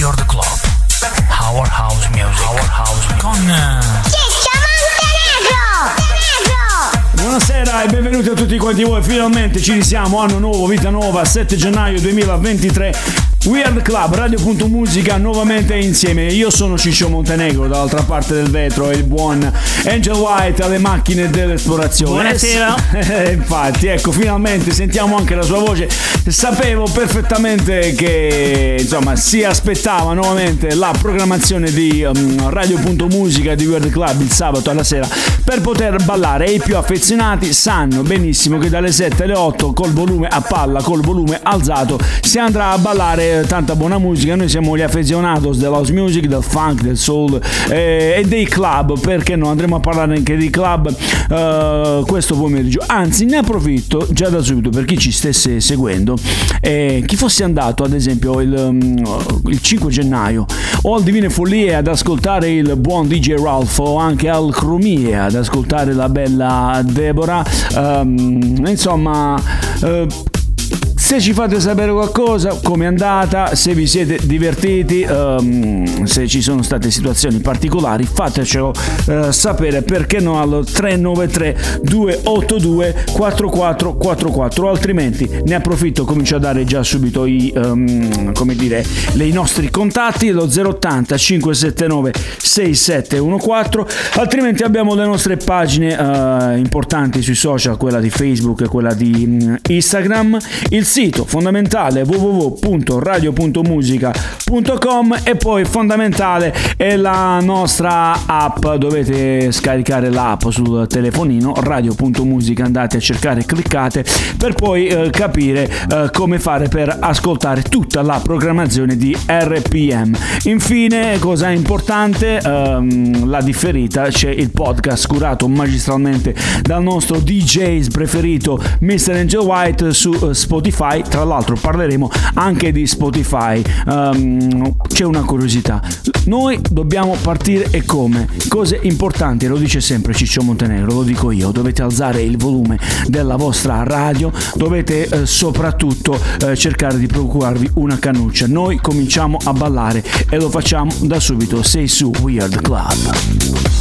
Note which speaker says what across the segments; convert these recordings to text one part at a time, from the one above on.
Speaker 1: Weird Club. Our House Music. Our House Music. Con... Ciccio
Speaker 2: Montenegro! Buonasera e benvenuti a tutti quanti voi, finalmente ci risiamo, anno nuovo, vita nuova, 7 gennaio 2023 Weird Club, Radio.musica nuovamente insieme. Io sono Ciccio Montenegro, dall'altra parte del vetro e il buon Angel White alle macchine dell'esplorazione.
Speaker 1: Buonasera.
Speaker 2: Infatti, ecco, finalmente sentiamo anche la sua voce. Sapevo perfettamente che insomma si aspettava nuovamente la programmazione di um, Radio.musica di Weird Club il sabato alla sera per poter ballare. E i più affezionati sanno benissimo che dalle 7 alle 8 col volume a palla, col volume alzato, si andrà a ballare tanta buona musica, noi siamo gli affezionados dell'house music, del funk, del soul eh, e dei club, perché no? Andremo a parlare anche di club eh, questo pomeriggio. Anzi, ne approfitto già da subito per chi ci stesse seguendo, eh, chi fosse andato ad esempio il, um, il 5 gennaio o al Divine Follie ad ascoltare il buon DJ Ralph o anche al Chromie ad ascoltare la bella Deborah, um, insomma... Uh, se ci fate sapere qualcosa, come è andata, se vi siete divertiti, um, se ci sono state situazioni particolari, fatecelo uh, sapere perché no al 393 282 4444 altrimenti ne approfitto, comincio a dare già subito i, um, come dire, i nostri contatti, lo 080 579 6714, altrimenti abbiamo le nostre pagine uh, importanti sui social, quella di Facebook e quella di um, Instagram, il sito sito fondamentale www.radio.musica.com e poi fondamentale è la nostra app, dovete scaricare l'app sul telefonino radio.musica, andate a cercare, cliccate per poi eh, capire eh, come fare per ascoltare tutta la programmazione di RPM. Infine, cosa importante, ehm, la differita, c'è il podcast curato magistralmente dal nostro DJ preferito Mr. Angel White su uh, Spotify Spotify, tra l'altro parleremo anche di Spotify. Um, c'è una curiosità, noi dobbiamo partire e come? Cose importanti, lo dice sempre Ciccio Montenegro, lo dico io, dovete alzare il volume della vostra radio, dovete eh, soprattutto eh, cercare di procurarvi una cannuccia. Noi cominciamo a ballare e lo facciamo da subito, sei su Weird Club.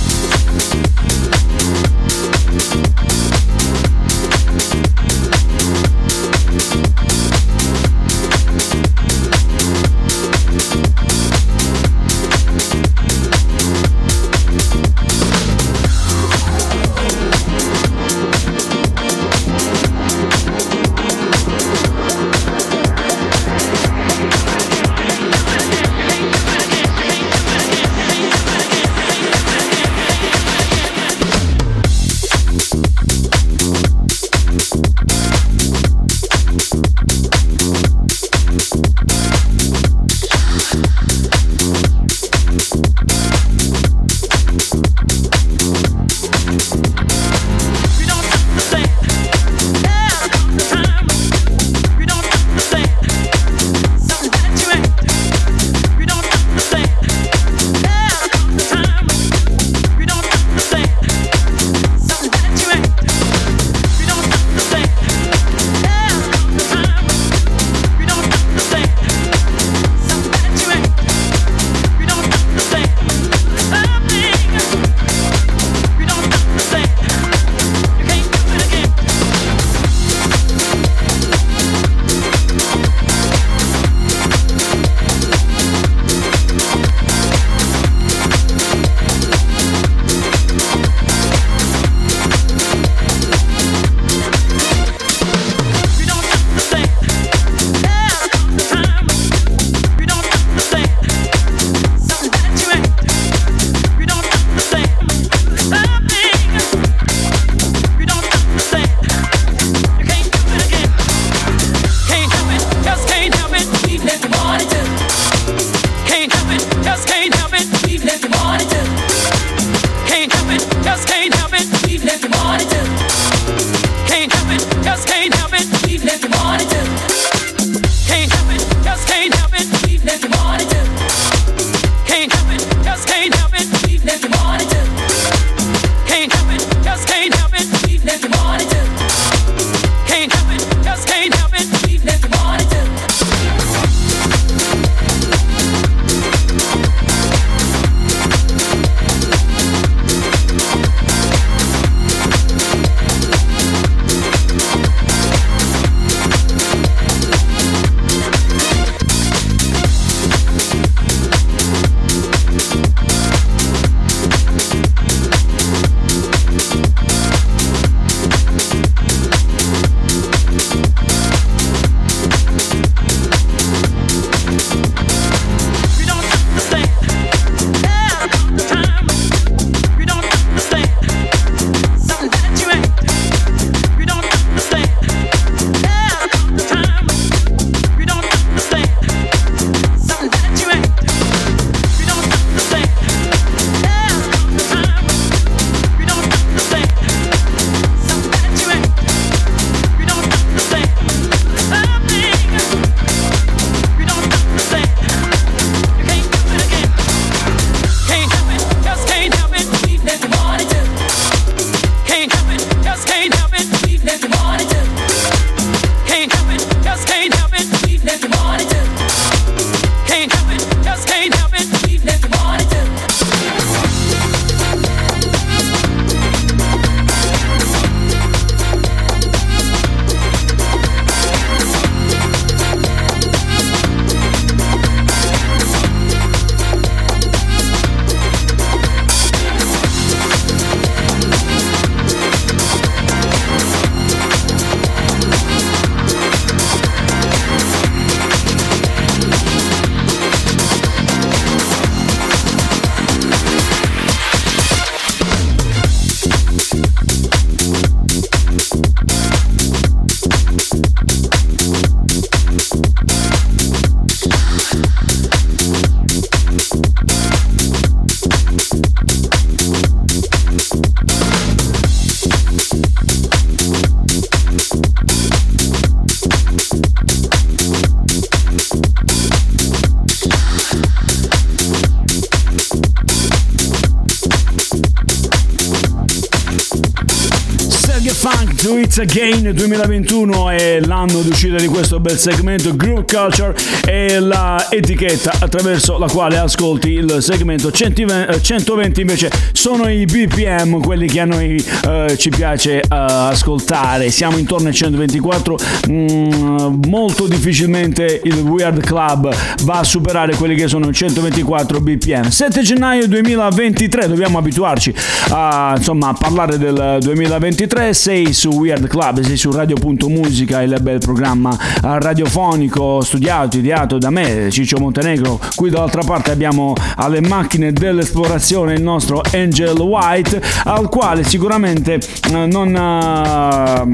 Speaker 2: It's Again 2021 è l'anno di uscita di questo bel segmento Groove Culture è la etichetta attraverso la quale ascolti il segmento 120 invece sono i BPM quelli che a noi uh, ci piace uh, ascoltare. Siamo intorno ai 124 mm, molto difficilmente il Weird Club va a superare quelli che sono i 124 BPM 7 gennaio 2023 dobbiamo abituarci a, insomma, a parlare del 2023 sei su Weird Club sei su Radio.musica il bel programma radiofonico studiato ideato da me Ciccio Montenegro qui dall'altra parte abbiamo alle macchine dell'esplorazione il nostro Angel White al quale sicuramente eh, non, uh,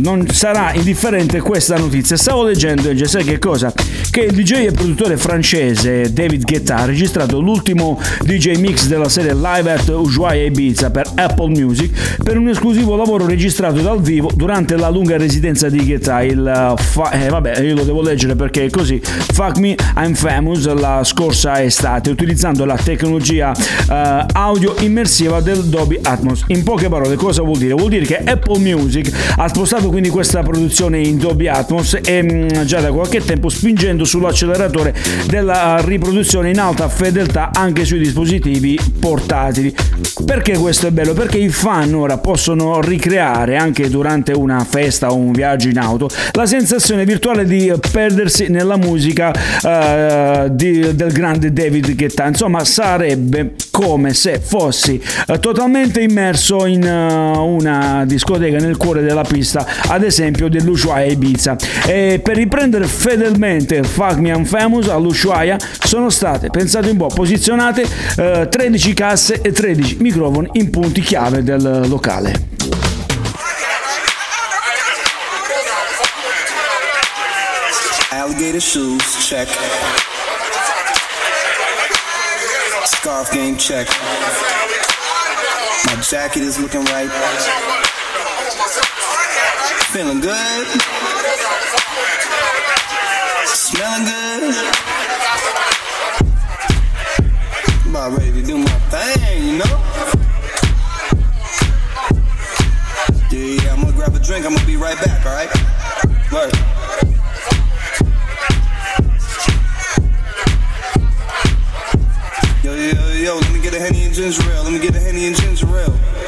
Speaker 2: non sarà indifferente questa notizia stavo leggendo Angel sai che cosa? che il DJ e produttore francese David Guetta ha registrato l'ultimo DJ mix della serie Live at Ushuaia Ibiza per Apple Music per un esclusivo lavoro registrato dal vivo durante la lunga residenza di Guetta il uh, fa- eh, vabbè io lo devo leggere perché è così Fuck Me I'm Famous la scorsa estate utilizzando la tecnologia uh, audio immersiva del Dolby Atmos in poche parole cosa vuol dire? vuol dire che Apple Music ha spostato quindi questa produzione in Dolby Atmos e mh, mm, già da qualche tempo spingendo sull'acceleratore della riproduzione in alta fedeltà anche sui dispositivi portatili perché questo è bello? Perché i fan ora possono ricreare anche durante una festa o un viaggio in auto la sensazione virtuale di perdersi nella musica uh, di, del grande David Guetta. Insomma, sarebbe come se fossi uh, totalmente immerso in uh, una discoteca nel cuore della pista, ad esempio dell'Ushuaia Ibiza. E per riprendere fedelmente Fuck Me I'm Famous all'Ushuaia sono state, pensate un po', posizionate 13 casse e 13 microfoni in punti chiave del locale. Alligator shoes, check. Scarf game, check. My jacket is looking right. Feeling good. Smelling good. About ready to do my thing, you know? Yeah, yeah, I'm gonna grab a drink. I'm gonna be right back, alright? Word. Get a Henny and ginger ale. Let me get a Henny and ginger ale.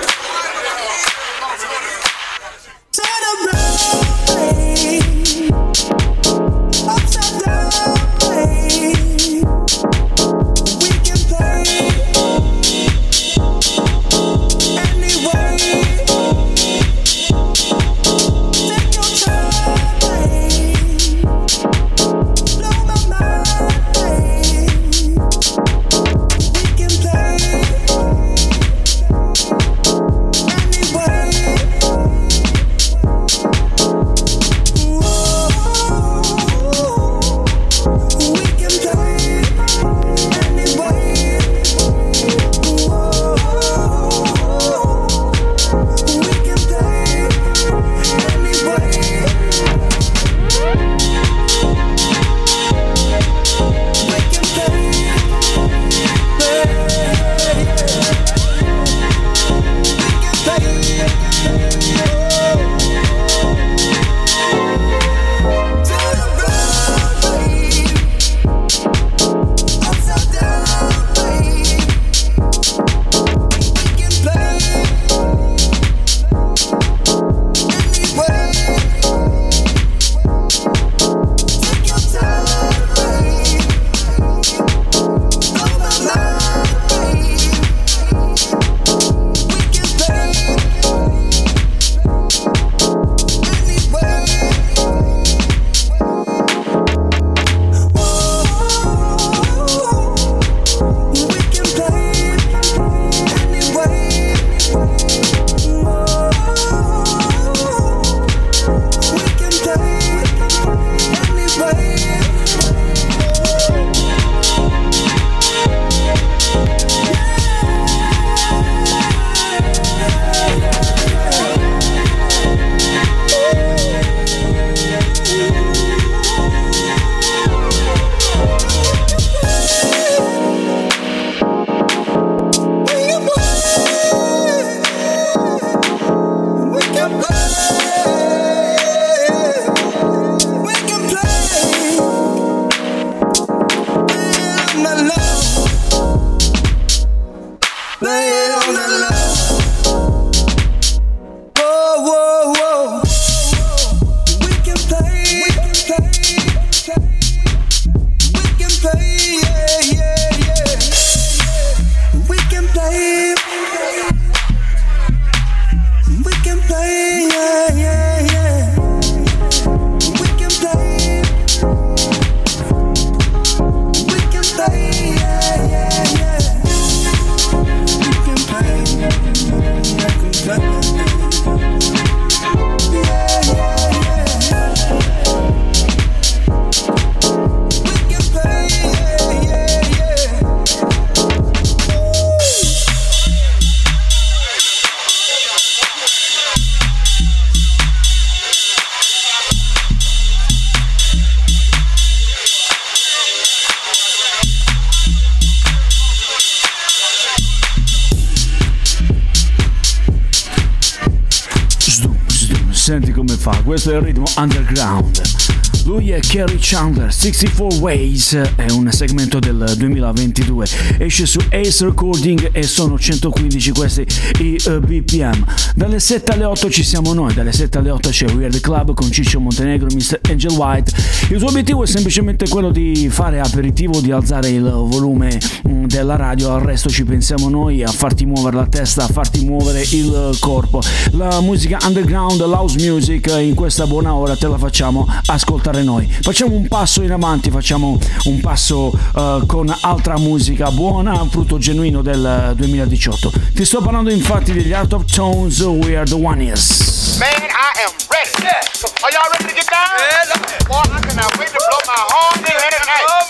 Speaker 2: Senti come fa, questo è il ritmo underground. Lui è Kerry Chandler, 64 Ways, è un segmento del 2022, esce su Ace Recording e sono 115 questi i uh, BPM. Dalle 7 alle 8 ci siamo noi, dalle 7 alle 8 c'è Weird Club con Ciccio Montenegro, Mr. Angel White. Il suo obiettivo è semplicemente quello di fare aperitivo, di alzare il volume mm, della radio, al resto ci pensiamo noi, a farti muovere la testa, a farti muovere il corpo. La musica underground, l'house music in questa buona ora te la facciamo ascoltare fare noi. Facciamo un passo in avanti, facciamo un passo uh, con altra musica buona, frutto genuino del 2018. Ti sto parlando infatti degli Art of Tones, We Are the One Years.
Speaker 3: Man, I am ready. Yeah. Are y'all ready to get down? Yeah. Boy, I cannot wait to blow my in tonight. Oh,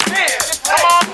Speaker 3: come on,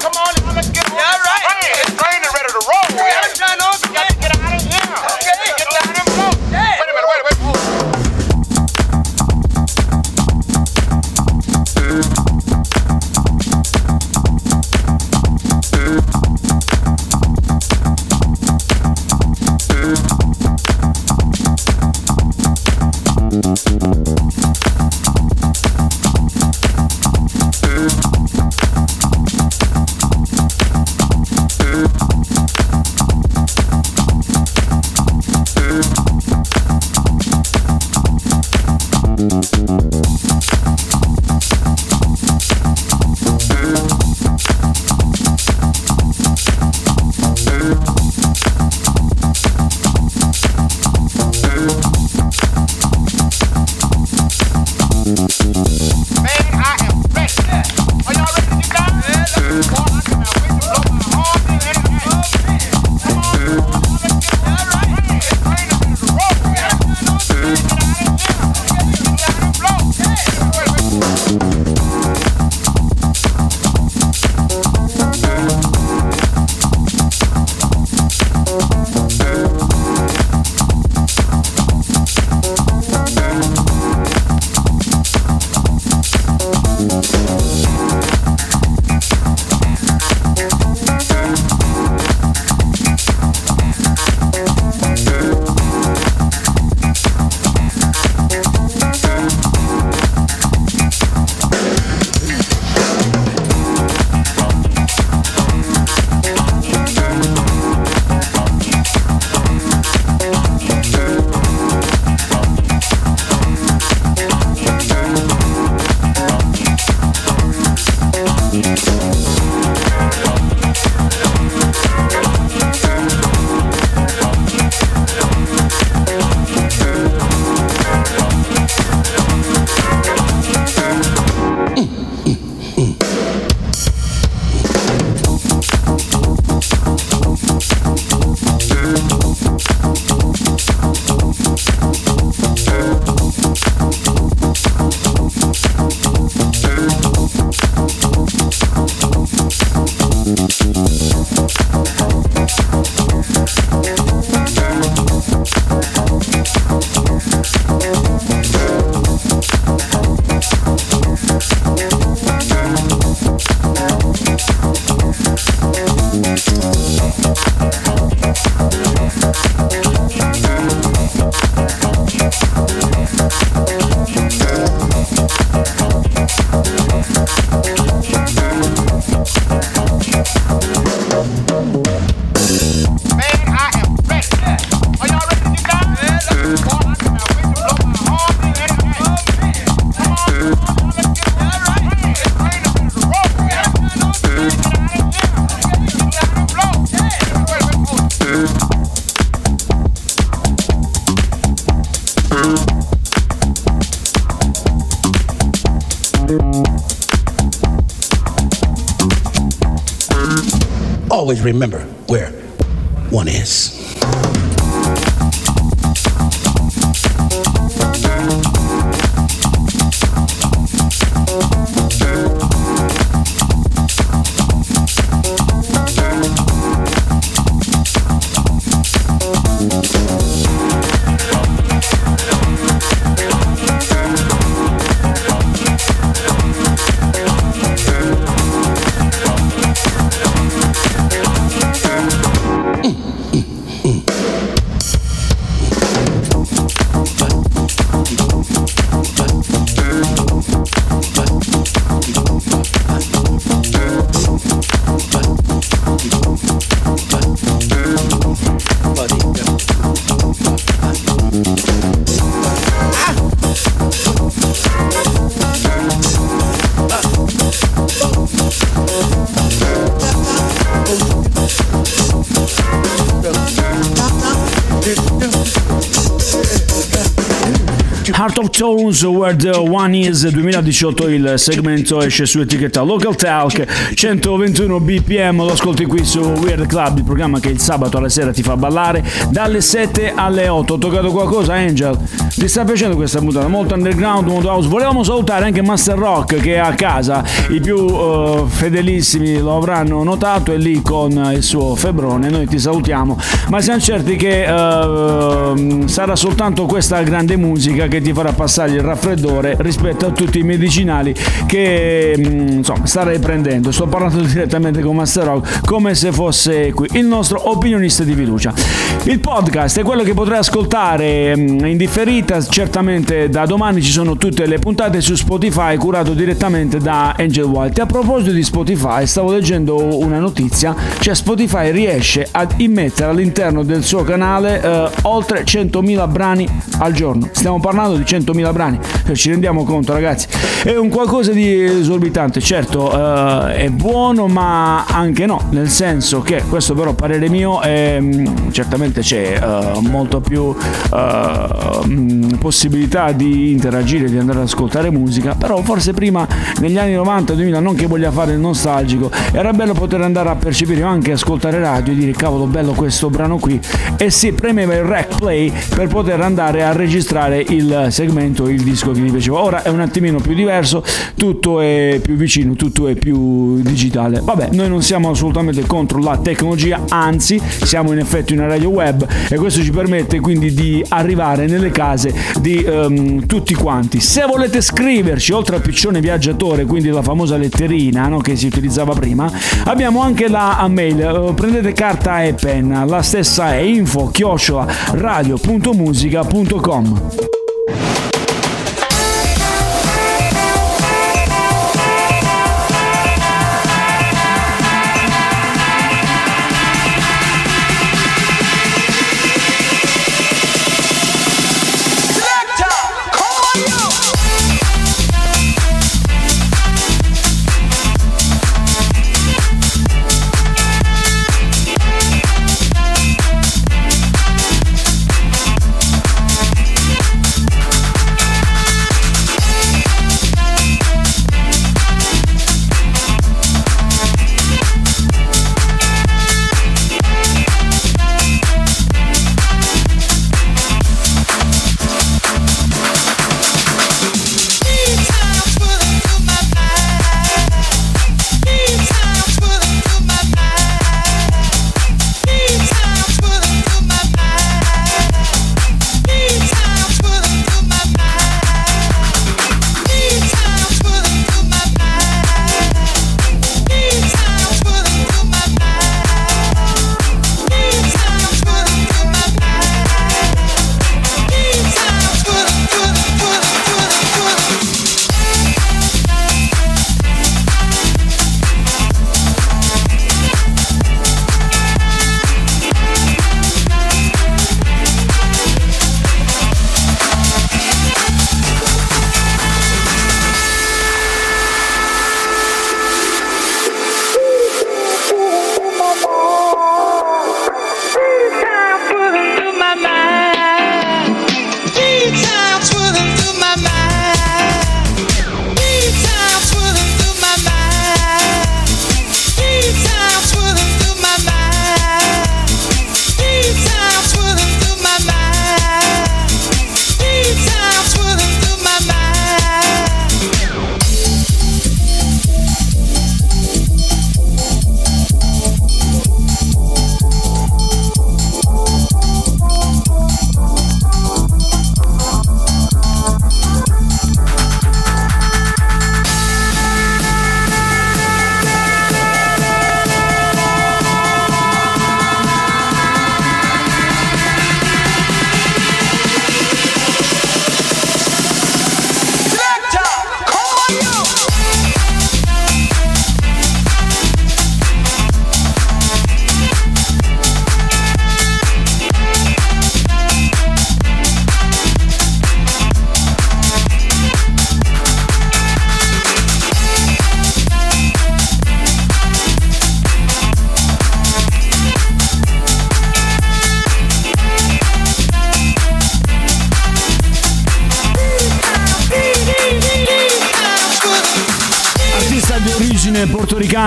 Speaker 2: Tones Where the One Is 2018 il segmento esce su etichetta Local Talk 121 bpm lo ascolti qui su Weird Club il programma che il sabato alla sera ti fa ballare dalle 7 alle 8 ho toccato qualcosa Angel? ti sta piacendo questa puntata? molto underground molto house volevamo salutare anche Master Rock che è a casa i più uh, fedelissimi lo avranno notato è lì con il suo febbrone noi ti salutiamo ma siamo certi che uh, sarà soltanto questa grande musica che ti farà passare il raffreddore rispetto a tutti i medicinali che mm, insomma starei prendendo. Sto parlando direttamente con Master Rock come se fosse qui il nostro opinionista di fiducia. Il podcast è quello che potrai ascoltare mm, in differita, certamente da domani ci sono tutte le puntate su Spotify curato direttamente da Angel White. A proposito di Spotify, stavo leggendo una notizia, cioè Spotify riesce ad immettere all'interno del suo canale eh, oltre 100.000 brani al giorno. Stiamo parlando di 100.000 brani, ci rendiamo conto ragazzi, è un qualcosa di esorbitante, certo uh, è buono ma anche no, nel senso che questo però parere mio è, mm, certamente c'è uh, molto più uh, possibilità di interagire, di andare ad ascoltare musica, però forse prima negli anni 90-2000 non che voglia fare il nostalgico, era bello poter andare a percepire anche ascoltare radio e dire cavolo bello questo brano qui. E si premeva il rack play per poter andare a registrare il segmento, il disco che mi piaceva. Ora è un attimino più diverso, tutto è più vicino, tutto è più digitale. Vabbè, noi non siamo assolutamente contro la tecnologia, anzi siamo in effetti una radio web e questo ci permette quindi di arrivare nelle case di um, tutti quanti. Se volete scriverci, oltre al piccione viaggiatore, quindi la famosa letterina no, che si utilizzava prima, abbiamo anche la mail. prendete carta e penna, la stessa è info chiocciola radio.musica.com.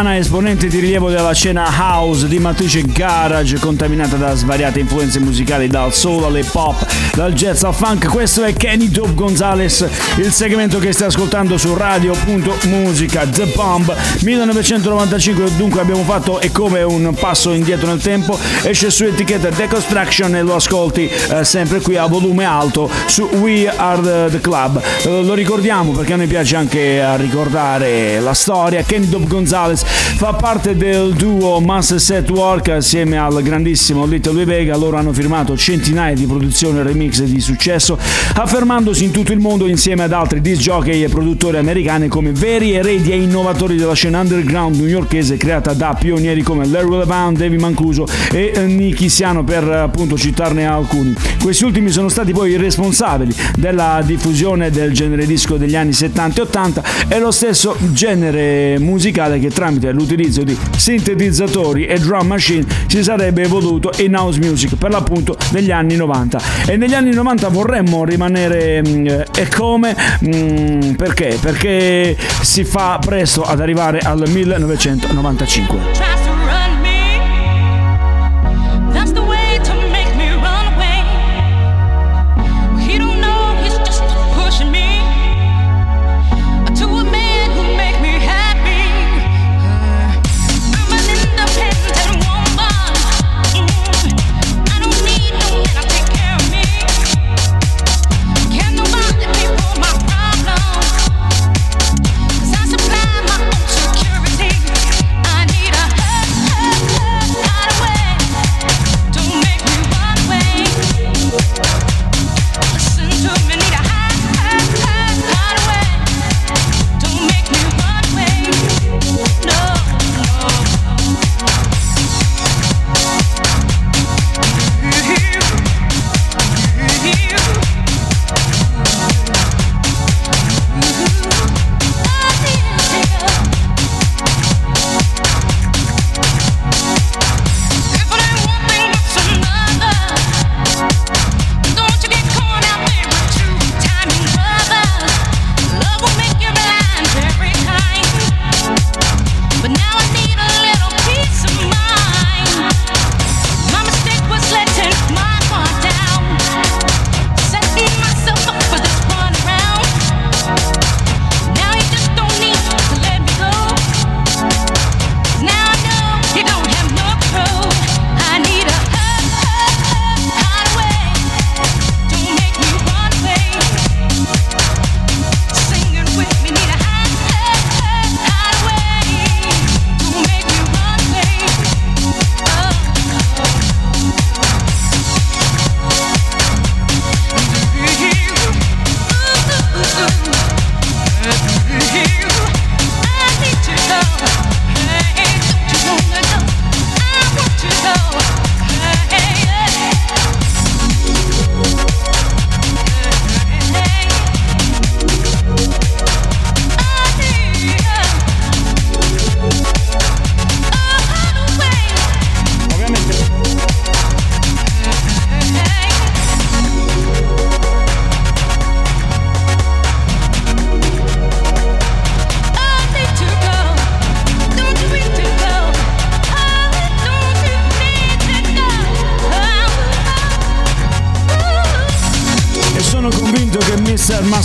Speaker 2: portoricana, esponente di rilievo della scena house di matrice garage, contaminata da svariate influenze musicali dal soul all'hip hop, dal jazz al funk, questo è Kenny Dope Gonzalez, il segmento che stai ascoltando su Radio.musica The Bomb 1995, dunque abbiamo fatto e come un passo indietro nel tempo, esce su etichetta Deconstruction e lo ascolti eh, sempre qui a volume alto su We Are The, Club. Eh, lo ricordiamo perché a noi piace anche a ricordare la storia. Kenny Dope Gonzalez fa parte del duo Master Set Work assieme al grandissimo Little Louis Vega. Loro hanno firmato centinaia di produzioni e remix di successo, affermandosi in tutto il mondo insieme ad altri disc jockey e produttori americani come veri eredi e innovatori della scena underground newyorkese creata da pionieri come Larry Levan, David Mancuso e Nicky Siano per appunto citarne alcuni. Questi ultimi sono stati poi i responsabili della diffusione del genere disco degli anni 70 e 80 e lo stesso genere musicale che tramite l'utilizzo di sintetizzatori e drum machine si sarebbe evoluto in house music per l'appunto negli anni 90 e negli anni 90 vorremmo rimanere mm, e come mm, perché? Perché si fa presto ad arrivare al 1995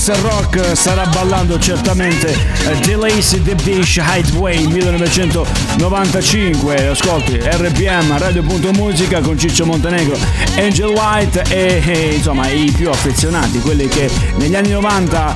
Speaker 2: Master Rock starà ballando certamente uh, The Lazy The Dish Hideaway 1995 ascolti RPM Radio.musica con Ciccio Montenegro Angel White e, e, insomma i più affezionati quelli che negli anni 90 uh,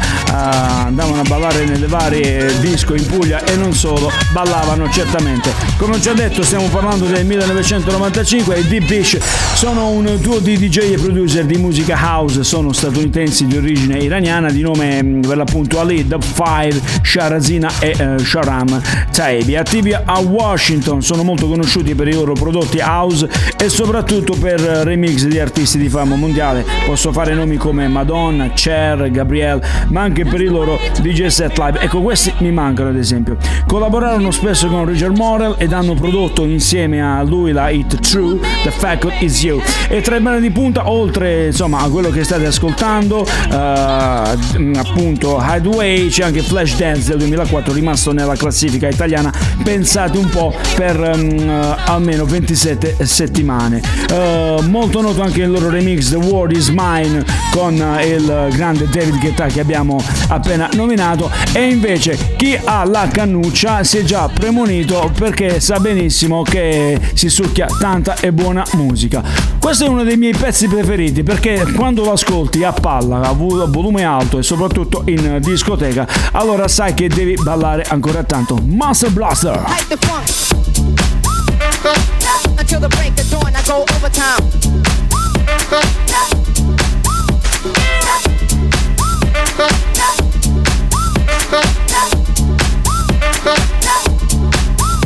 Speaker 2: andavano a ballare nelle varie disco in Puglia e non solo ballavano certamente. Come ho già detto stiamo parlando del 1995 i Deep Dish sono un duo di DJ e producer di musica house sono statunitensi di origine iraniana di nome mm, per l'appunto Ali, The Fire, Sharazina e uh, Sharam Taibi. Attivi a Washington, sono molto conosciuti per i loro prodotti house e soprattutto per remix di artisti di fama mondiale. Posso fare nomi come Madonna, Cher, Gabrielle, ma anche per i loro DJ set live. Ecco, questi mi mancano ad esempio. Collaborarono spesso con Richard Morel ed hanno prodotto insieme a lui la hit True, The Fact Is You. E tra i brani di punta, oltre insomma a quello che state ascoltando, uh,
Speaker 4: uh, appunto Hideaway c'è anche Flashdance del 2004 rimasto nella classifica italiana. Pensate un po' per um, almeno 27 settimane. Uh, molto noto anche il loro remix The World Is Mine con il grande David Guetta che abbiamo appena nominato. E invece chi ha la cannuccia si è già premonito perché sa benissimo che si succhia tanta e buona musica questo è uno dei miei pezzi preferiti perché quando lo ascolti a palla a volume alto e soprattutto in discoteca allora sai che devi ballare ancora tanto. Master Blaster.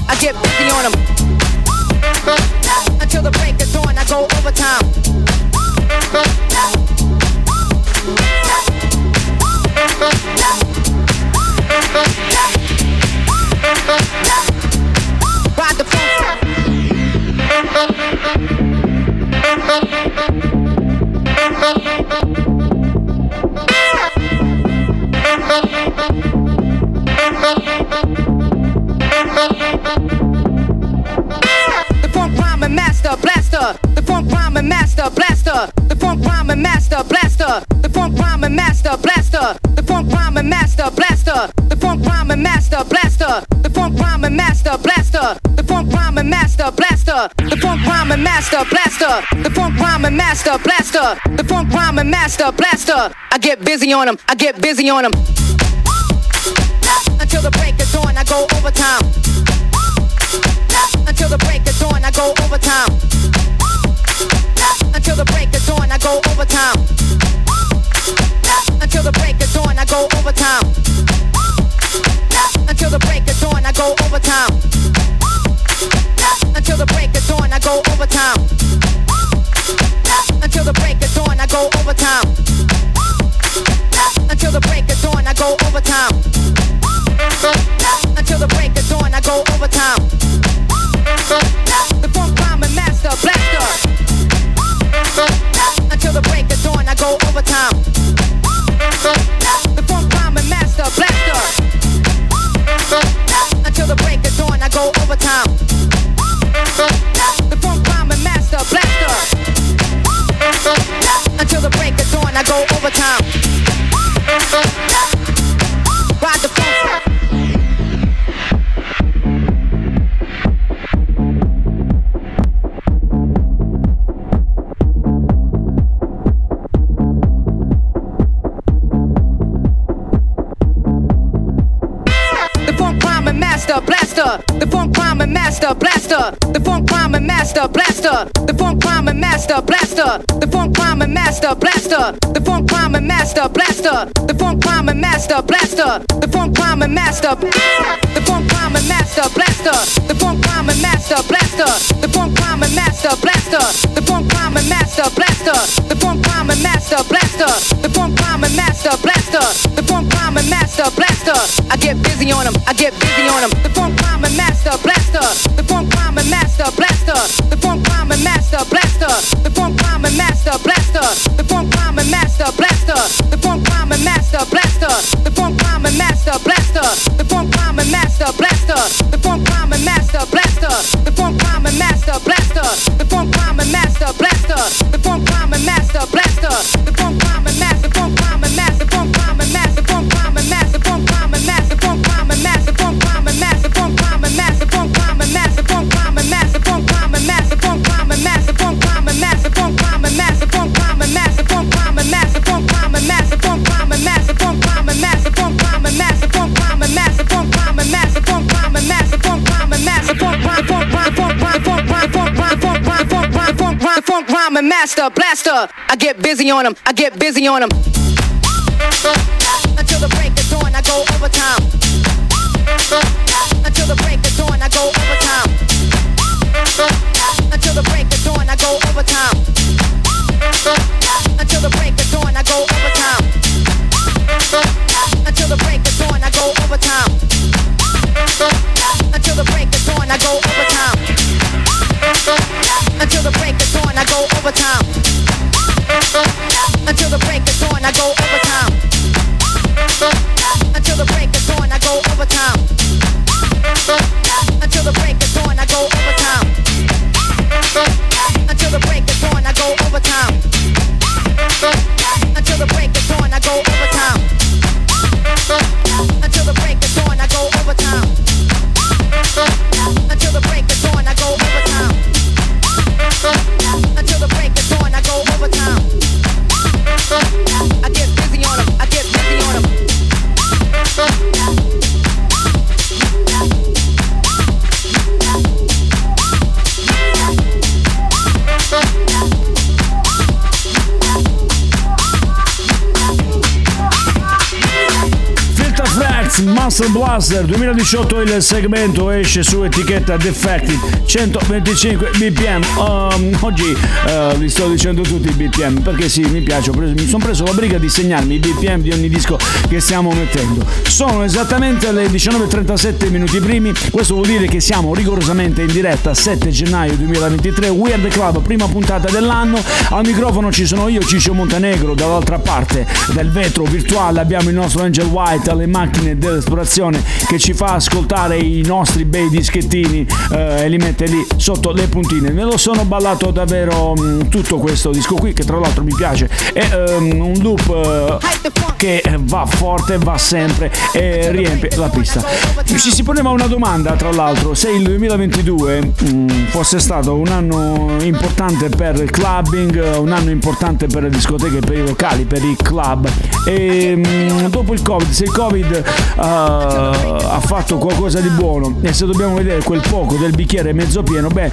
Speaker 4: I get busy on them. Until the break go overtime. Ride the The funk rhyming master blaster. The funk rhyming master blaster. The funk rhyming master blaster. The funk rhyming master blaster. The funk rhyming master blaster. The funk rhyming master blaster. The funk rhyming master blaster. The funk rhyming master blaster. The funk rhyming master blaster. The funk rhyming master blaster. The funk rhyming master blaster. I get busy on them. I get busy on them. Until the break of dawn, I go overtime until the break of dawn. I go overtime. Until the break of dawn, I go overtime. Until the break of dawn, I go overtime. Until the break of dawn, I go overtime. Until the break of dawn, I go overtime. Until the break of dawn, I go overtime. Until the break of dawn, I go overtime. Until the break of dawn, I go overtime. Until the break of dawn, I go overtime. Ride the funk. The funk rhyming master blaster. The funk rhyming master blaster master, blaster. The funk rhyme and master, blaster. The funk rhyme and master, blaster. The funk rhyme and master, blaster. The funk rhyme and master, blaster. The funk rhyme and master. The funk rhyming master blaster. The funk rhyming master blaster. The funk rhyming master blaster. The funk rhyming master blaster. The funk rhyming master blaster. The funk rhyming master blaster. The funk rhyming master blaster. I get busy on them. I get busy on them. The funk rhyming master blaster. The funk rhyming master blaster. The funk rhyming master blaster. The funk rhyming master blaster. The funk rhyming master blaster. The funk rhyming master blaster. The funk rhyming master blaster. The funk master blaster. The funk rhyming master master blaster. I get busy on them. I get busy on them. Until the break of dawn, I go overtime. Until the break of dawn, I go overtime. Until the break of dawn, I go overtime. Until the break of dawn, I go overtime. Until the break of dawn, I go overtime. Until the break of dawn, I go overtime. Until the break is on, I go overtime. Until the break of dawn, I go overtime. Until the break of dawn, I go overtime. Until the break of dawn, I go overtime. Until the break of dawn, I go overtime. Until the break of dawn, I go overtime.
Speaker 2: Master Blaster 2018 il segmento esce su etichetta Defected 125 bpm um, oggi uh, vi sto dicendo tutti i bpm perché sì mi piace preso, mi sono preso la briga di segnarmi i bpm di ogni disco che stiamo mettendo. Sono esattamente le 19.37 minuti primi questo vuol dire che siamo rigorosamente in diretta 7 gennaio 2023 Weird Club prima puntata dell'anno. Al microfono ci sono io Ciccio Montenegro dall'altra parte del vetro virtuale abbiamo il nostro Angel White alle macchine dell'esplorazione che ci fa ascoltare i nostri bei dischettini eh, e li mette lì sotto le puntine. Me lo sono ballato davvero mh, mm, tutto questo disco qui che tra l'altro mi piace. È um, un loop uh, che va forte, va sempre e riempie la pista. Ci si poneva una domanda tra l'altro se il 2022 mh, mm, fosse stato un anno importante per il clubbing, un anno importante per le discoteche, per i locali, per i club e mh, mm, dopo il covid, se il covid uh, ha fatto qualcosa di buono. E se dobbiamo vedere quel poco del bicchiere mezzo pieno, beh,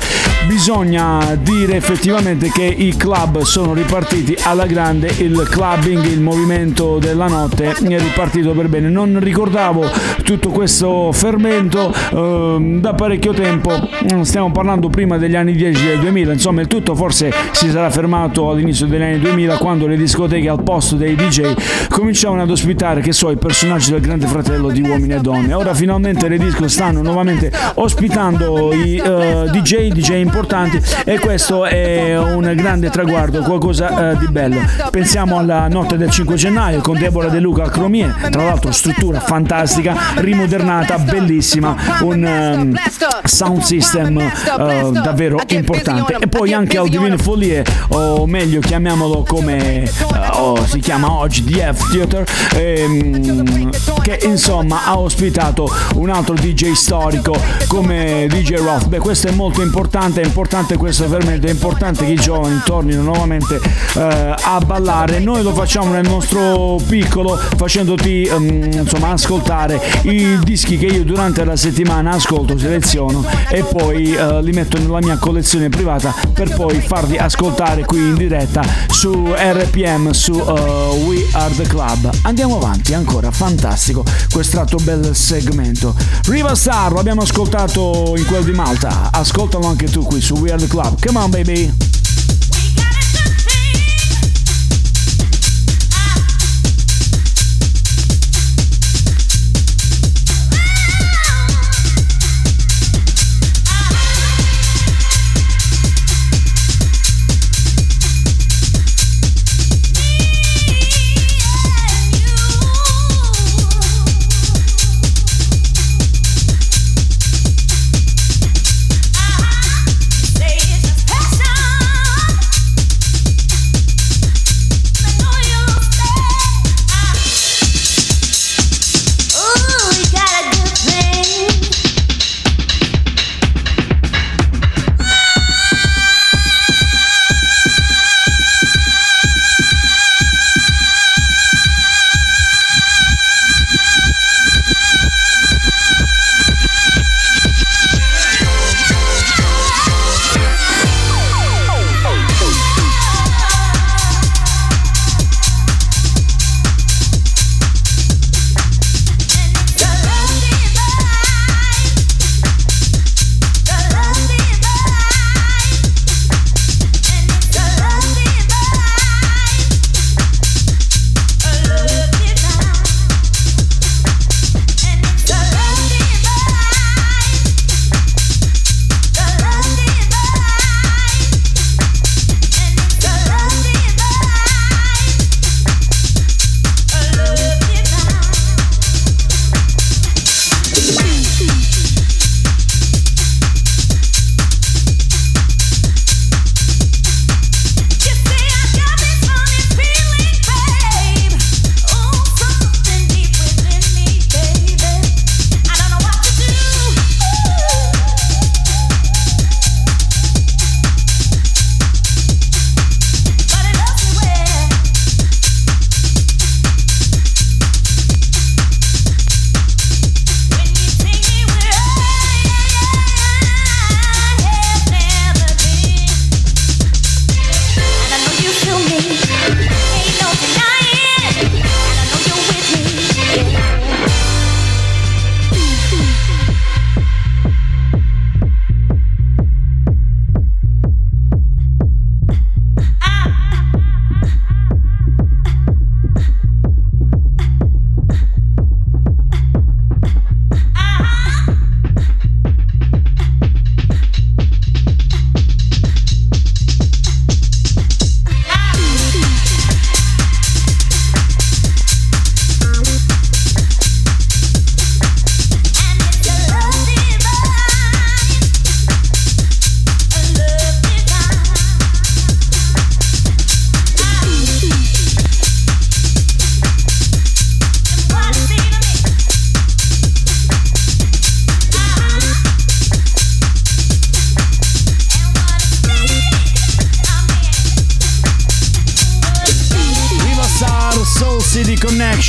Speaker 2: bisogna dire effettivamente che i club sono ripartiti alla grande, il clubbing, il movimento della notte è ripartito per bene. Non ricordavo tutto questo fermento uh, da parecchio tempo, stiamo parlando prima degli anni 10 del 2000, insomma il tutto forse si sarà fermato all'inizio degli anni 2000 quando le discoteche al posto dei DJ cominciavano ad ospitare, che so, i personaggi del Grande Fratello di uomini e donne. Ora finalmente le disco stanno nuovamente ospitando i uh, DJ, DJ importanti e questo. è un grande traguardo, qualcosa uh, di bello. Pensiamo alla notte del 5 gennaio con Deborah De Luca al Cromie, tra l'altro struttura fantastica, rimodernata, bellissima, un um, sound system uh, davvero importante. E poi anche al Divine Folie, o meglio chiamiamolo come oh, si chiama oggi DF Theater, ehm, che insomma ha ospitato un altro DJ storico come DJ Roth. Beh, questo è molto importante, è importante questo fermento, è importante che i giovani tornino nuovamente eh, a ballare. Noi lo facciamo nel nostro piccolo, facendoti um, insomma ascoltare i dischi che io durante la settimana ascolto, seleziono e poi uh, li metto nella mia collezione privata per poi farli ascoltare qui in diretta su RPM, su uh, We Are The Club. Andiamo avanti, ancora fantastico quest'altro bel segmento. Riva Star lo abbiamo ascoltato in quel di Malta, ascoltalo anche tu qui su We Are The Club. Come on baby!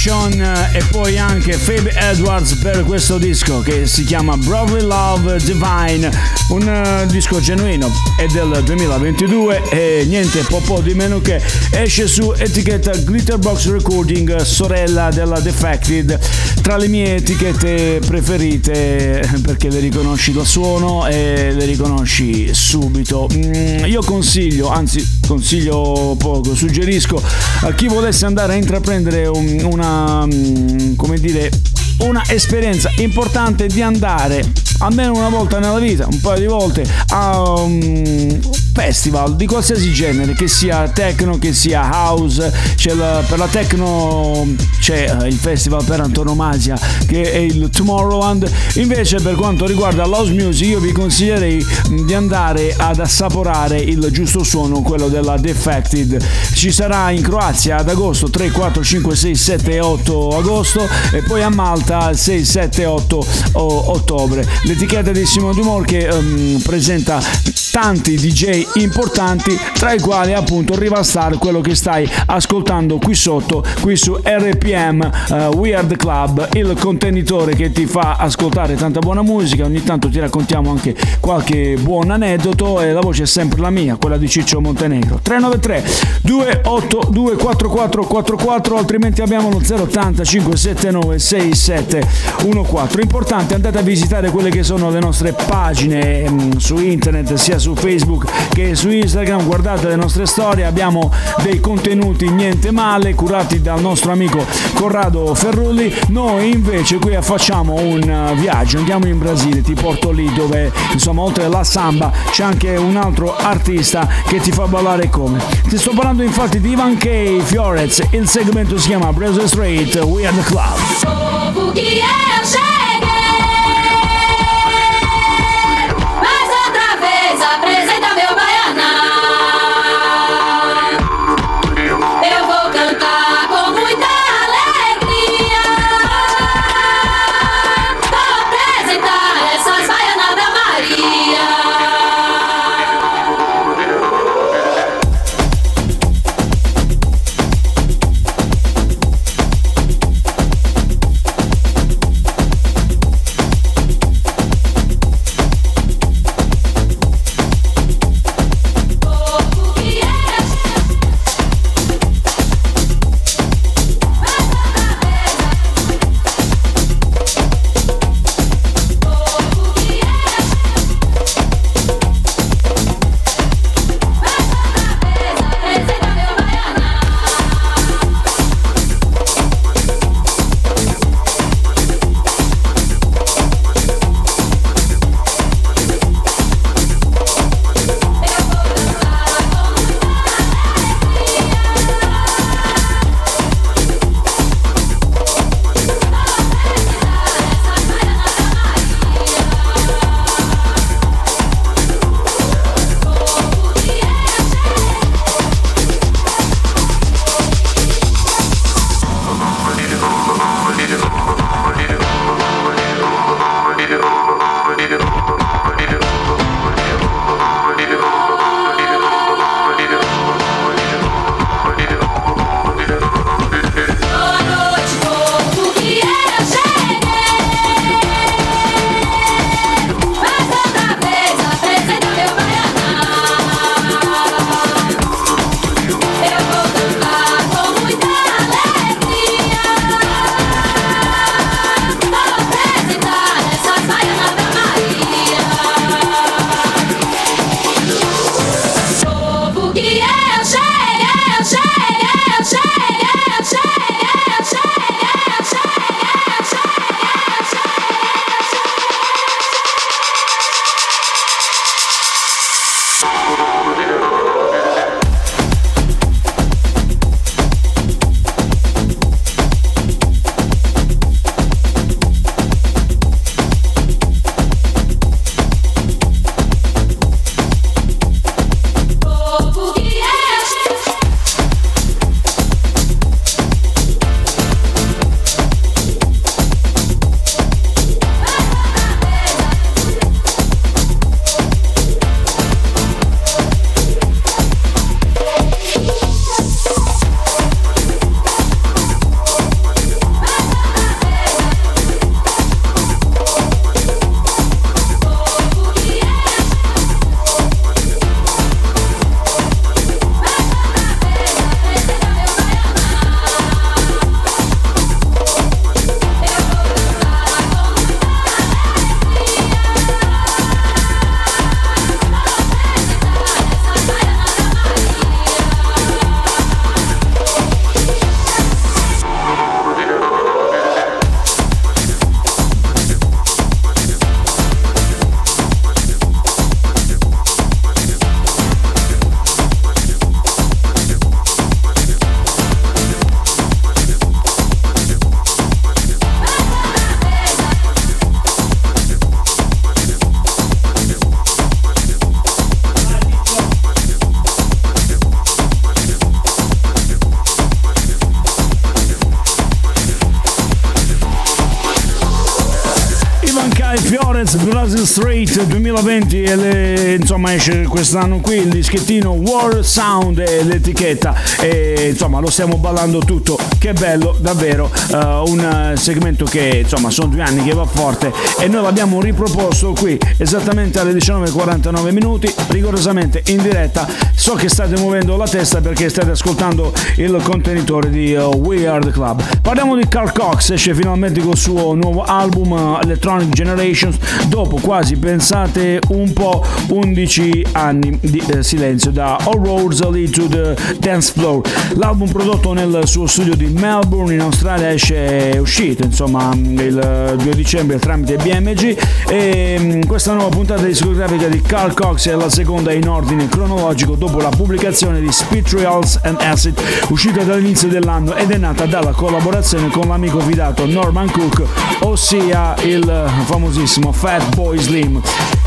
Speaker 2: Connection e poi anche Fabe Edwards per questo disco che si chiama Brotherly Love Divine, un uh, disco genuino, è del 2022 e niente po' po' di meno che esce su etichetta Glitterbox Recording, sorella della Defected, tra le mie etichette preferite perché le riconosci da suono e le riconosci subito. Mm, io consiglio, anzi consiglio poco, suggerisco a chi volesse andare a intraprendere un, una, mm, come dire, una esperienza importante di andare almeno una volta nella vita, un paio di volte a un festival di qualsiasi genere, che sia techno, che sia house, la, per la techno c'è eh, il festival per antonomasia che è il Tomorrowland, invece per quanto riguarda l'house music io vi consiglierei di andare ad assaporare il giusto suono, quello della Defected. Ci sarà in Croazia ad agosto 3, 4, 5, 6, 7 e 8 agosto e poi a Malta 6, 7, 8 ottobre l'etichetta di Simone Dumont che um, presenta tanti DJ importanti tra i quali appunto Riva Star quello che stai ascoltando qui sotto qui su RPM uh, Weird Club il contenitore che ti fa ascoltare tanta buona musica. Ogni tanto ti raccontiamo anche qualche buon aneddoto e la voce è sempre la mia quella di Ciccio Montenegro. 393 282 4444 altrimenti abbiamo lo 080 579 6714 importante andate a visitare quelle che sono le nostre pagine mh, mm, su internet, sia su Facebook che su Instagram. Guardate le nostre storie, abbiamo dei contenuti niente male curati dal nostro amico Corrado Ferrulli. Noi invece qui facciamo un uh, viaggio, andiamo in Brasile, ti porto lì dove insomma oltre alla samba c'è anche un altro artista che ti fa ballare come. Ti sto parlando infatti di Ivan K. Fiorez, il segmento si chiama Brazil Street We Are The Club.
Speaker 5: Street 2020 e le, insomma esce quest'anno qui il dischettino World Sound e l'etichetta e insomma lo stiamo ballando tutto che bello davvero uh, un segmento che insomma sono due anni che va forte e noi l'abbiamo riproposto qui esattamente alle 19.49 minuti rigorosamente in diretta so che state muovendo la testa perché state ascoltando il contenitore di uh, We Are The Club parliamo di Carl Cox esce finalmente col suo nuovo album uh, Electronic Generations dopo quasi pensate un po' 11 anni di eh, silenzio da All Roads Lead to the Dance Floor. L'album prodotto nel suo studio di Melbourne in Australia esce, è uscito insomma il 2 dicembre tramite BMG e mm, questa nuova puntata discografica di Carl Cox è la seconda in ordine cronologico dopo la pubblicazione di Speed Trials and Acid uscita dall'inizio dell'anno ed è nata dalla collaborazione con l'amico fidato Norman Cook ossia il famosissimo Fat Boy Slim.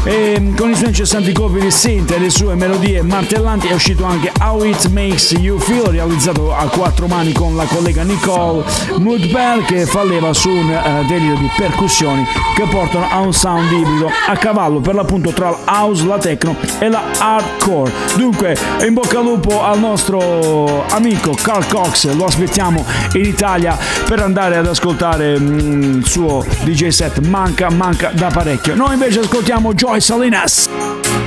Speaker 5: E con i suoi incessanti colpi di synth e le sue melodie martellanti è uscito anche How It Makes You Feel, realizzato a quattro mani con la collega Nicole Moodbell che fa leva su un uh, delirio di percussioni che portano a un sound ibrido a cavallo per l'appunto tra la house, la techno e la hardcore. Dunque, in bocca al lupo al nostro amico Carl Cox, lo aspettiamo in Italia per andare ad ascoltare mm, il suo DJ set. Manca, manca da parecchio. Noi invece ascoltiamo Joy Salinas.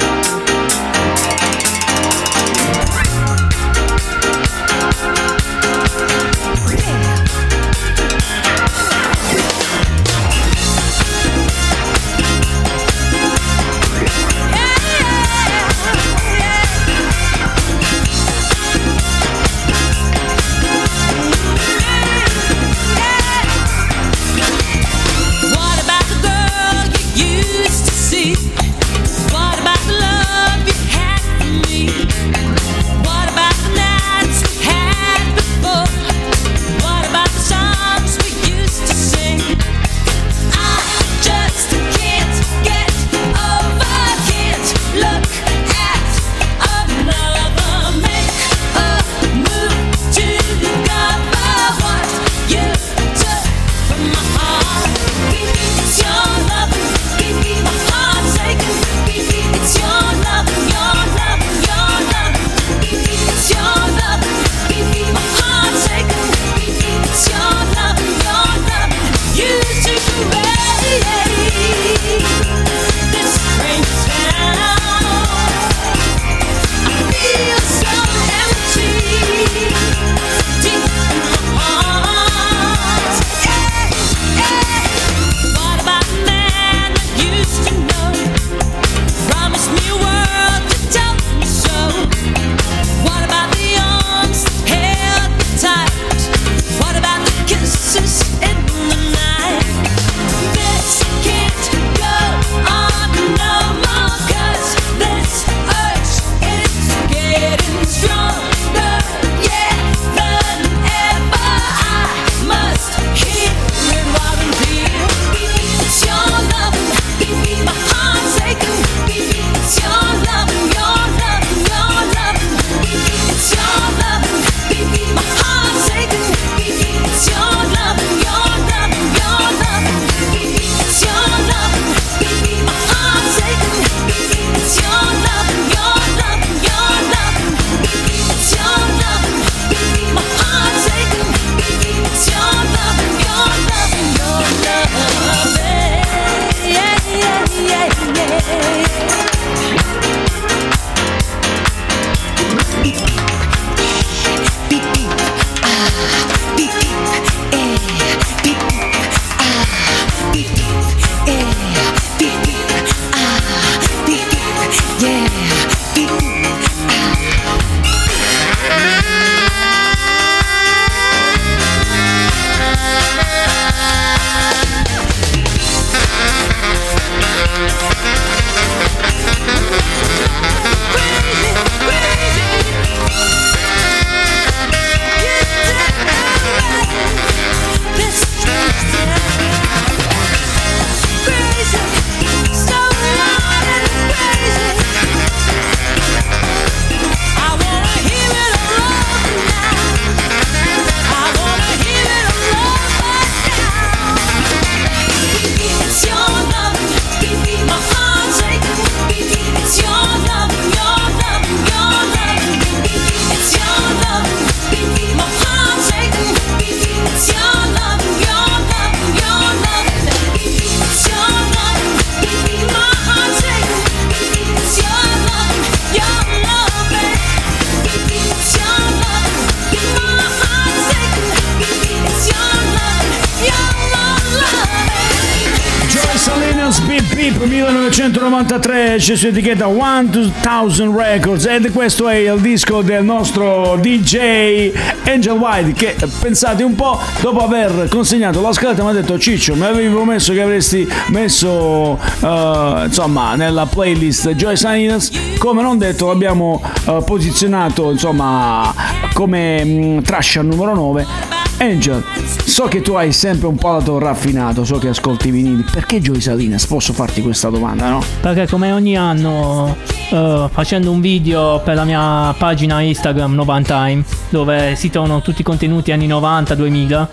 Speaker 2: 1993 c'è su etichetta 1000 Records ed questo è il disco del nostro DJ Angel White che pensate un po' dopo aver consegnato la scaletta mi ha detto Ciccio mi avevi promesso che avresti messo uh, insomma nella playlist Joy Salinas come non detto l'abbiamo uh, posizionato insomma come um, trash al numero 9 Angel, so che tu hai sempre un palato raffinato, so che ascolti i vinili. Perché Joy Salinas? Posso farti questa domanda, no?
Speaker 6: Perché come ogni anno, uh, facendo un video per la mia pagina Instagram Novantime, dove si trovano tutti i contenuti anni 90-2000,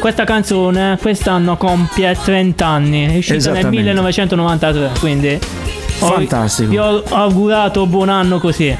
Speaker 6: questa canzone quest'anno compie 30 anni, è uscita nel 1993, quindi...
Speaker 2: Fantastico.
Speaker 6: Vi ho augurato buon anno così.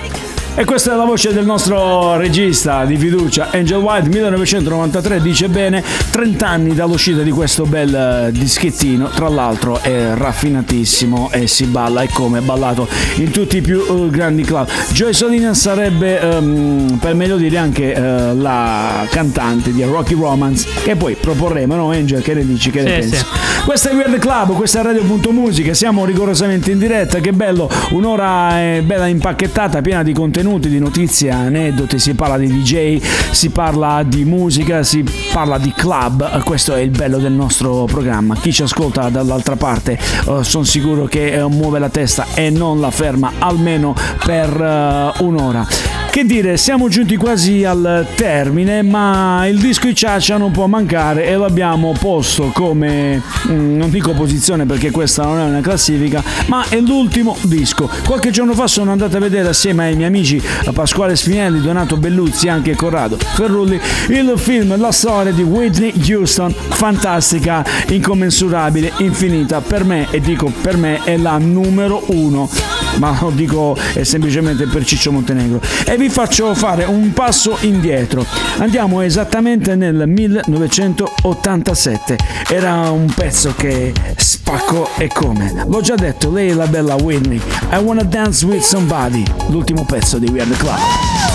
Speaker 2: E questa è la voce del nostro regista di fiducia, Angel White, 1993, dice bene, 30 anni dall'uscita di questo bel eh, dischettino, tra l'altro è raffinatissimo e si balla, è come ballato in tutti i più uh, grandi club. Joy Solina sarebbe, um, per meglio dire, anche uh, la cantante di Rocky Romance, che poi proporremo, no Angel, che ne dici, che
Speaker 6: sì,
Speaker 2: ne pensi?
Speaker 6: Sì.
Speaker 2: Questo è Weird Club, questa è Radio.musica, siamo rigorosamente in diretta, che bello, un'ora bella impacchettata, piena di contenuti contenuti, di notizie, aneddoti, si parla di DJ, si parla di musica, si parla di club, questo è il bello del nostro programma. Chi ci ascolta dall'altra parte uh, sono sicuro che uh, muove la testa e non la ferma almeno per uh, un'ora. Che dire, siamo giunti quasi al termine, ma il disco Icciaccia non può mancare e l'abbiamo posto come, mm, non dico posizione perché questa non è una classifica, ma è l'ultimo disco. Qualche giorno fa sono andato a vedere assieme ai miei amici Pasquale Spinelli, Donato Belluzzi e anche Corrado Ferrulli il film La storia di Whitney Houston, fantastica, incommensurabile, infinita. Per me, e dico per me, è la numero uno ma lo dico semplicemente per Ciccio Montenegro. E vi faccio fare un passo indietro. Andiamo esattamente nel 1987. Era un pezzo che spacco e come. L'ho già detto, lei è la bella Whitney. I Wanna Dance With Somebody, l'ultimo pezzo di We Are The Club.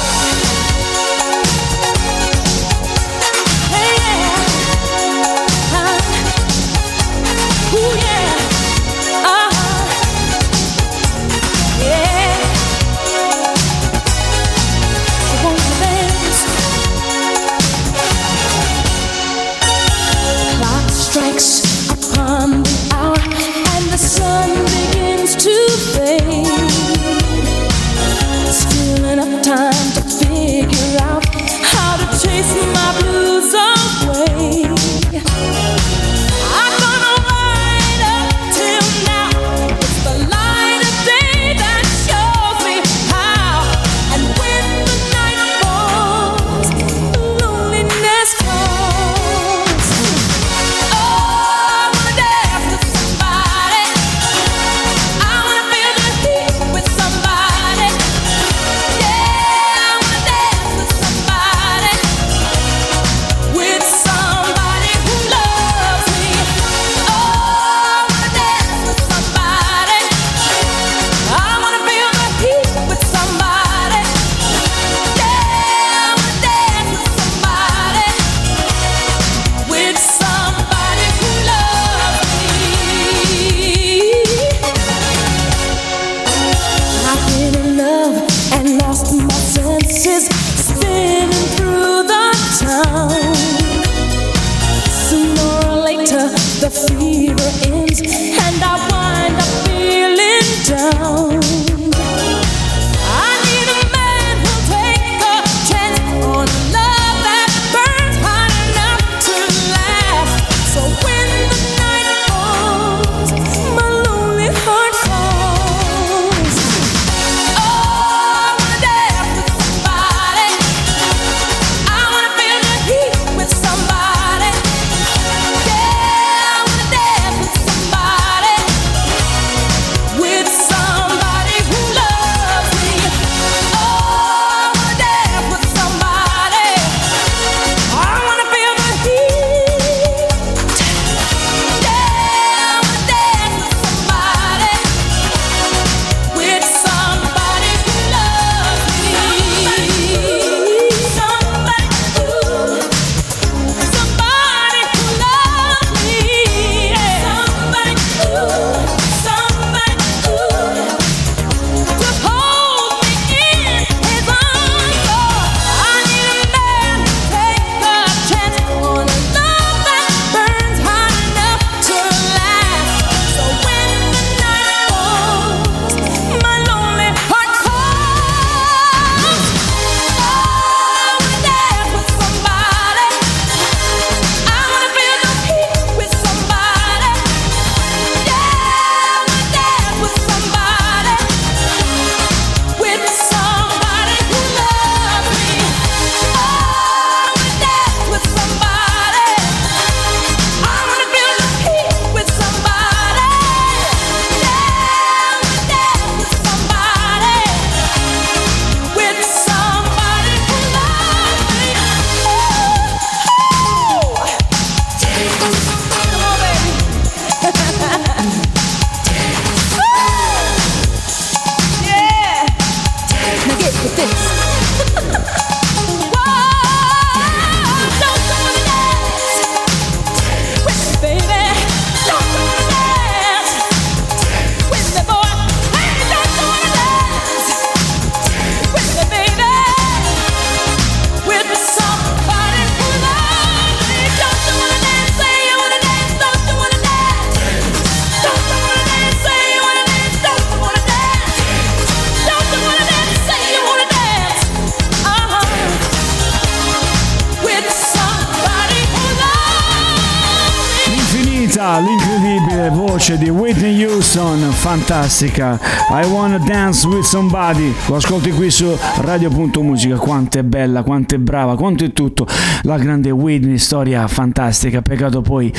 Speaker 2: Fantastica. I wanna dance with somebody. Lo ascolti qui su Radio.musica. Quanto è bella, quanto è brava, quanto è tutto. La grande Whitney, storia fantastica. Peccato poi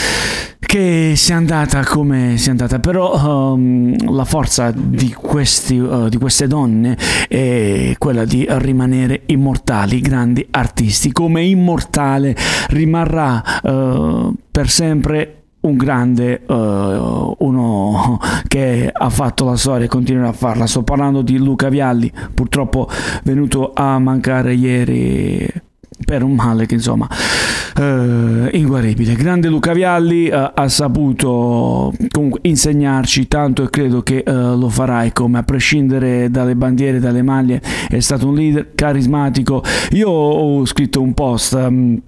Speaker 2: che sia andata come sia andata, però um, la forza di, questi, uh, di, queste donne è quella di rimanere immortali, grandi artisti. Come immortale rimarrà uh, per sempre un grande, uh, uno che ha fatto la storia e continuerà a farla. Sto parlando di Luca Vialli, purtroppo venuto a mancare ieri per un male che insomma eh, inguaribile. Grande Luca Vialli eh, ha saputo comunque insegnarci tanto e credo che eh, lo farai come a prescindere dalle bandiere, dalle maglie, è stato un leader carismatico. Io ho scritto un post. Um,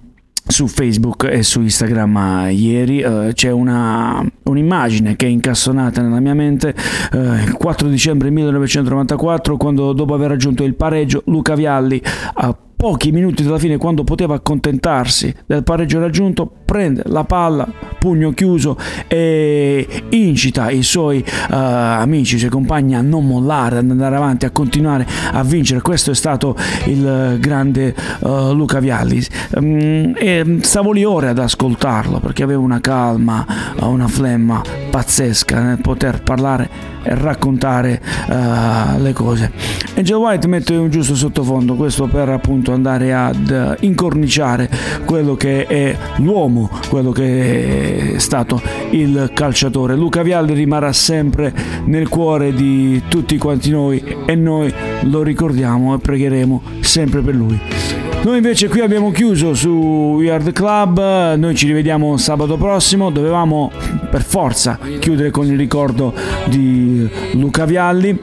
Speaker 2: su Facebook e su Instagram ieri uh, c'è una, un'immagine che è incastonata nella mia mente il 4 dicembre 1994 quando dopo aver raggiunto il pareggio Luca Vialli ha pochi minuti dalla fine, quando poteva accontentarsi del pareggio raggiunto, prende la palla, pugno chiuso e incita i suoi uh, amici, i suoi compagni a non mollare, ad andare avanti, a continuare a vincere. Questo è stato il grande uh, Luca Vialli. Um, e stavo lì ore ad ascoltarlo perché aveva una calma, una flemma pazzesca nel poter parlare e raccontare uh, le cose. Angel White mette un giusto sottofondo, questo per appunto andare ad incorniciare quello che è l'uomo, quello che è stato il calciatore. Luca Vialli rimarrà sempre nel cuore di tutti quanti noi e noi lo ricordiamo e pregheremo sempre per lui. Noi invece qui abbiamo chiuso su We Are The Club, noi ci rivediamo sabato prossimo, dovevamo per forza chiudere con il ricordo di Luca Vialli.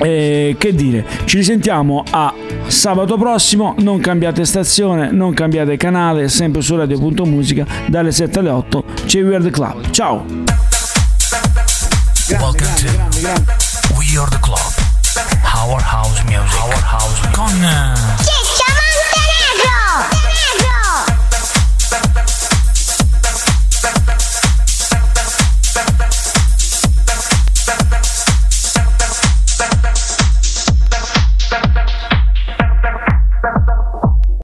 Speaker 2: E che dire, ci risentiamo a sabato prossimo, non cambiate stazione, non cambiate canale, sempre su radio.musica dalle 7 alle 8 c'è We Are The Club. Ciao!
Speaker 1: Welcome to We Are The Club. Our House Music. Our House con...